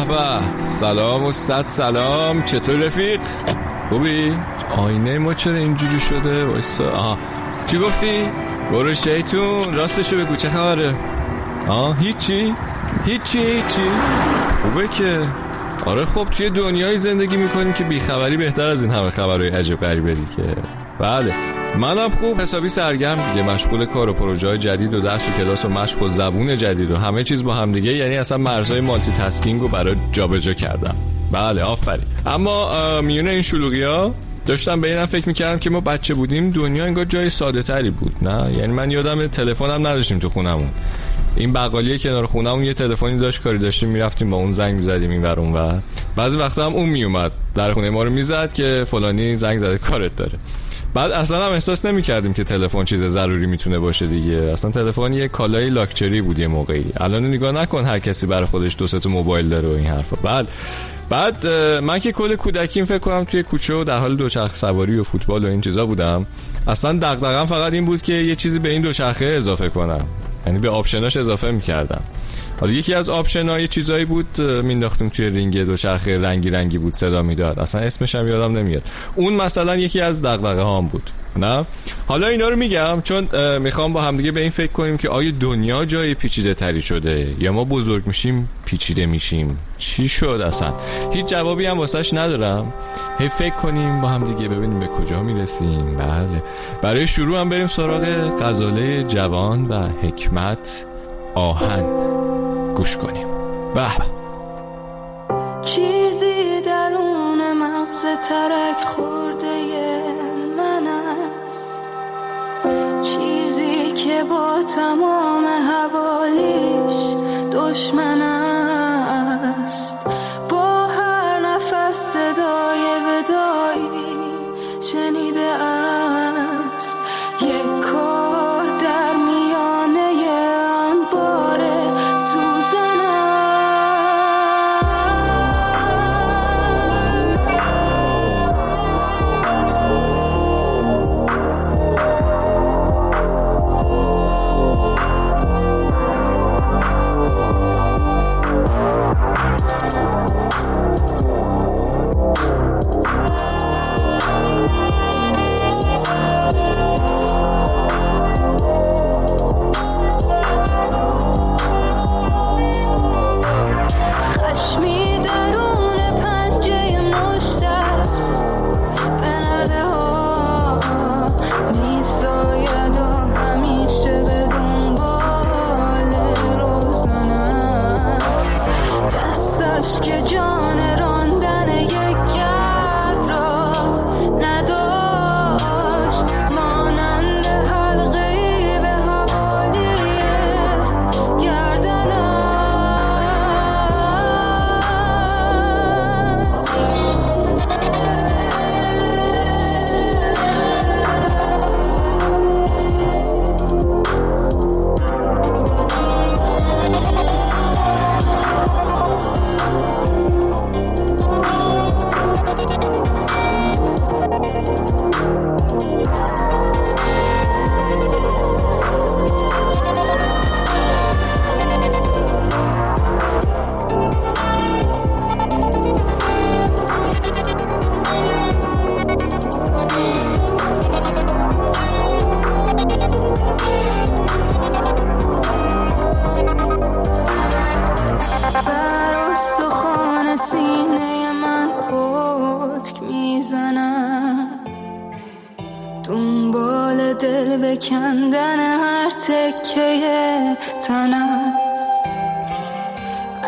به به سلام و صد سلام. چطور رفیق؟ خوبی؟ آینه ما چرا اینجوری شده؟ وایسا. آها. چی گفتی؟ برو شیطون. راستشو بگو. چه خبره؟ آه هیچی؟ هیچی هیچی. خوبه که. آره خب توی دنیای زندگی می‌کنیم که بیخبری بهتر از این همه خبرهای عجب غریبه دیگه. بله. منم خوب. حسابی سرگرم دیگه. مشغول کار و پروژه های جدید و درس و کلاس و مشق و زبون جدید و همه چیز با هم دیگه. یعنی اصلا مرزهای مالتی تسکینگ رو برای جابجا کردم. بله آفرین. اما میونه این شلوغی ها داشتم به اینم فکر می‌کردم که ما بچه بودیم دنیا انگار جای ساده تری بود. نه؟ یعنی من یادم تلفنم نداشتیم تو خونمون. این بقالی کنار خونمون یه تلفنی داشت کاری داشتیم می‌رفتیم با اون زنگ می‌زدیم این ور اون ور. بعضی وقتا هم اون میومد در خونه ما رو می‌زد که فلانی زنگ زده کارت داره. بعد اصلا هم احساس نمی کردیم که تلفن چیز ضروری می‌تونه باشه دیگه. اصلا تلفن یه کالای لاکچری بود یه موقعی. الان نگاه نکن هر کسی برای خودش دو تا موبایل داره و این حرفا. بعد بعد من که کل کودکیم فکر کنم توی کوچه و در حال دوچرخ سواری و فوتبال و این چیزا بودم. اصلا دغدغه‌ام فقط این بود که یه چیزی به این دوچرخه اضافه کنم. یعنی به option اش اضافه می‌کردم. حالا یکی از option یه چیزایی بود مینداختیم توی رینگ دوچرخه رنگی رنگی بود صدا می‌داد. اصلا اسمش هم یادم نمیاد. اون مثلا یکی از دغدغه هام بود نه؟ حالا اینا رو میگم چون می‌خوام با همدیگه به این فکر کنیم که آیا دنیا جای پیچیده تری شده یا ما بزرگ میشیم پیچیده میشیم؟ چی شد اصلا؟ هیچ جوابی هم واسش ندارم. هی فکر کنیم با هم دیگه ببینیم به کجا می‌رسیم. بله. برای شروع هم بریم سراغ غزاله جوان و حکمت آهن. گوش کنیم. به چیزی درون مغز ترک خورده من است. چیزی که با تمام حوالیش دشمن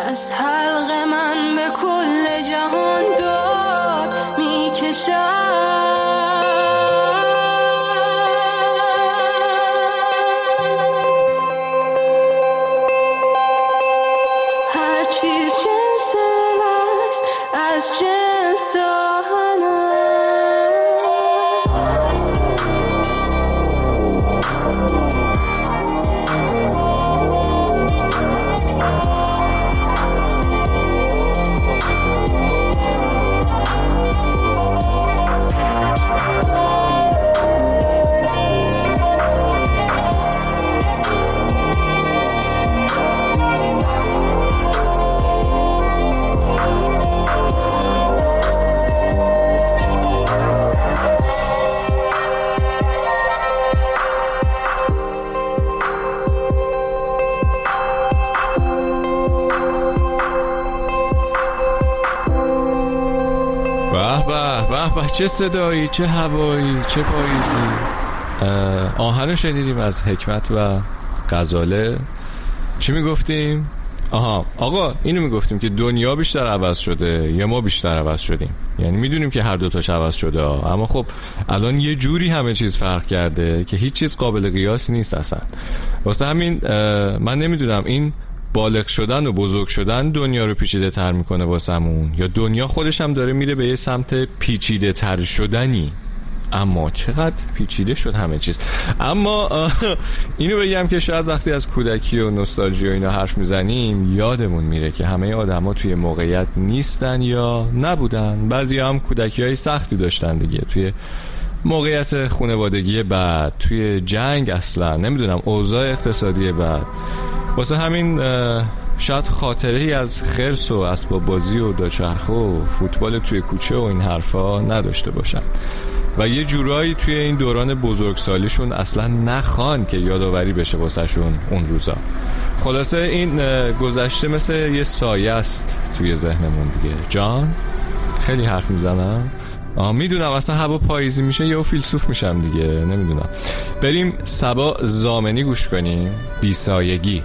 از حلق من به کل جهان به چه صدایی چه هوایی چه پاییزی؟ آهنو شنیدیم از حکمت و غزاله. چی می‌گفتیم؟ آها آقا اینو می‌گفتیم که دنیا بیشتر عوض شده یا ما بیشتر عوض شدیم. یعنی می‌دونیم که هر دوتاش عوض شده اما خب الان یه جوری همه چیز فرق کرده که هیچ چیز قابل قیاس نیست اصلا. واسه همین من نمی‌دونم این بالغ شدن و بزرگ شدن دنیا رو پیچیده تر می‌کنه واسمون یا دنیا خودش هم داره میره به یه سمت پیچیده تر شدنی. اما چقدر پیچیده شد همه چیز. اما اینو بگم که شاید وقتی از کودکی و نوستالژی و اینا حرف می‌زنیم یادمون میره که همه آدما توی موقعیت نیستن یا نبودن. بعضی هم کودکی های سختی داشتن دیگه. توی موقعیت خانوادگی بعد توی جنگ اصلا نمی‌دونم اوضاع اقتصادی بعد. واسه همین شاید خاطره ای از خرس و اسباب بازی و داچرخه و فوتبال توی کوچه و این حرفا نداشته باشن. و یه جورایی توی این دوران بزرگسالیشون اصلا نخوان که یادآوری بشه واسهشون اون روزا. خلاصه این گذشته مثل یه سایه است توی ذهنمون دیگه. جان خیلی حرف می‌زنم؟ می‌دونم اصلا هوا پاییزی میشه یا فیلسوف میشم دیگه نمی‌دونم. بریم سبا زامنی گوش کنیم. بیسایگی.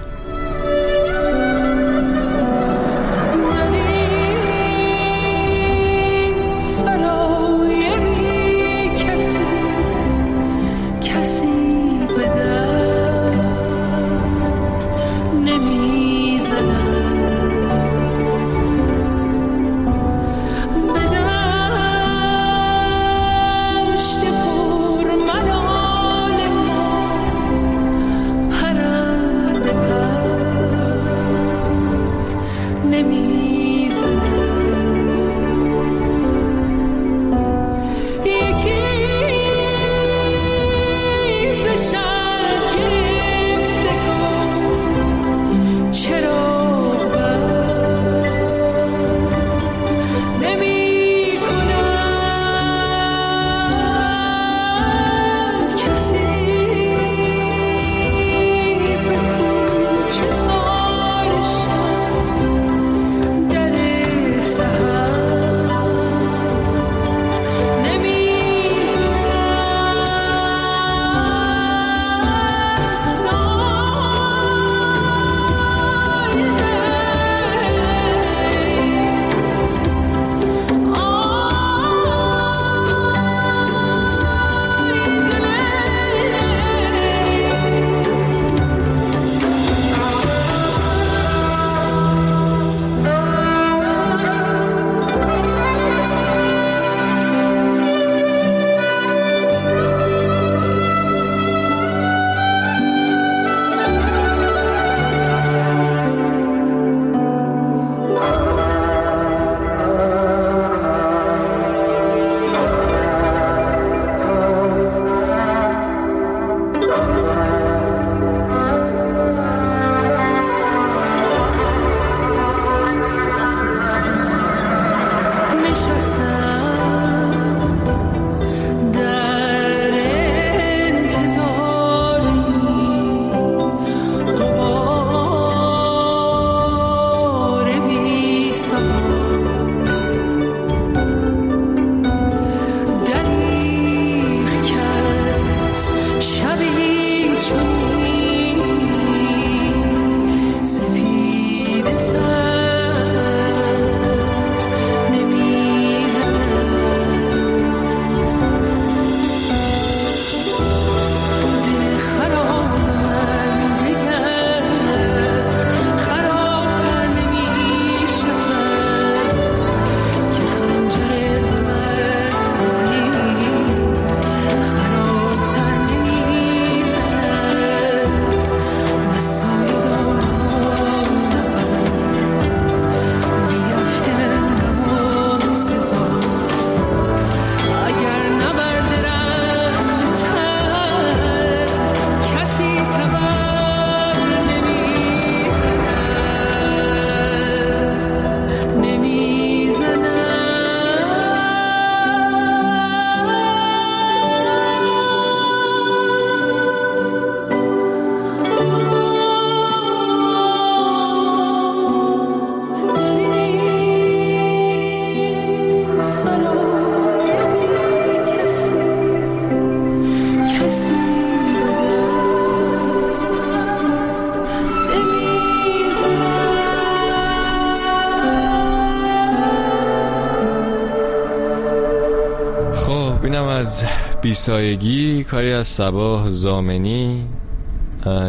بیسایگی کاری از سباه زامنی.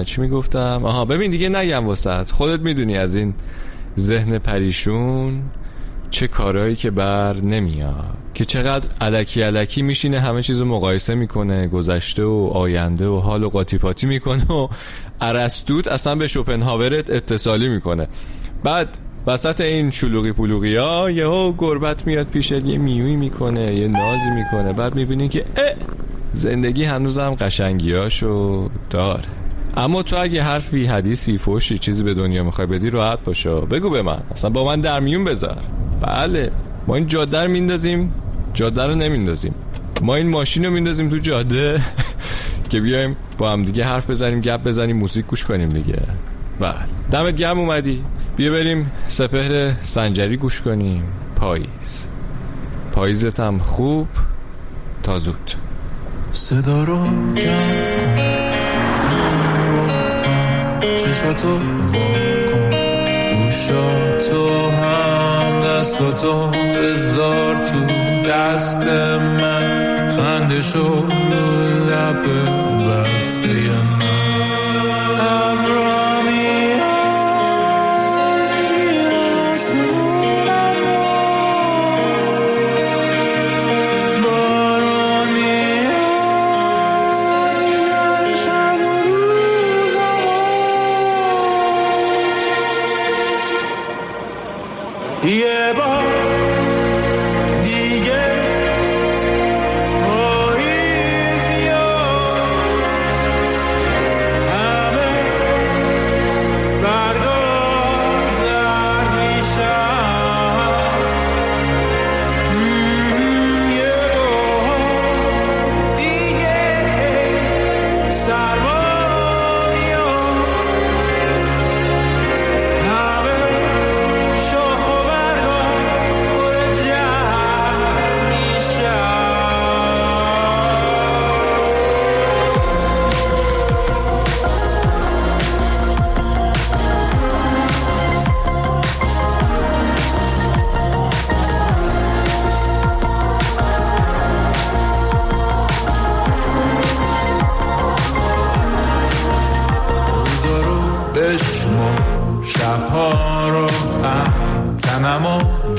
چی می‌گفتم؟ آها ببین دیگه نگم وسط خودت می‌دونی از این ذهن پریشون چه کارهایی که بر نمیاد که چقدر علکی علکی میشینه همه چیز رو مقایسه می‌کنه گذشته و آینده و حال و قاطی پاتی می‌کنه و عرستوت اصلا به شوپنهاورت اتصالی می‌کنه. بعد وسط این شلوغی پلوغی ها یهو گربت میاد پیشت یه میوی می‌کنه یه نازی می‌کنه. بعد می‌بینی که اه! زندگی هنوزم قشنگیاشو داره. اما تو اگه حرفی حدیثی فوشی چیزی به دنیا می‌خوای بدی راحت باشو بگو به من. اصلا با من در میون بذار. بله. ما این جاده رو میندازیم جاده رو نمیندازیم. ما این ماشین رو میندازیم تو جاده که بیایم با هم دیگه حرف بزنیم گپ بزنیم موزیک گوش کنیم دیگه. بله. دمت گرم اومدی. بیا بریم سپهر سنجری گوش کنیم. پاییز. پاییزت هم خوب تا زود. صدا رو جمع کن. چشاتو واکن گوشاتو هم دستاتو بذار تو دست من. خندشو لب بسته. یه بار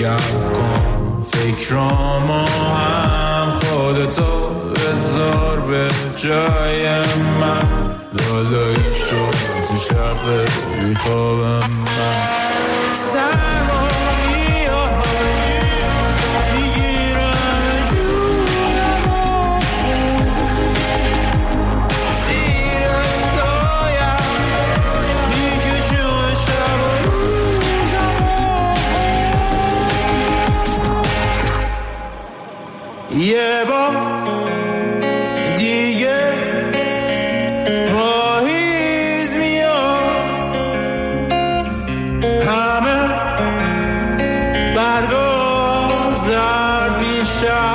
گرم کن. فکرامو هم خودتو بذار به جای من. لالایی شد تو شب بیخوابم. من Yeah.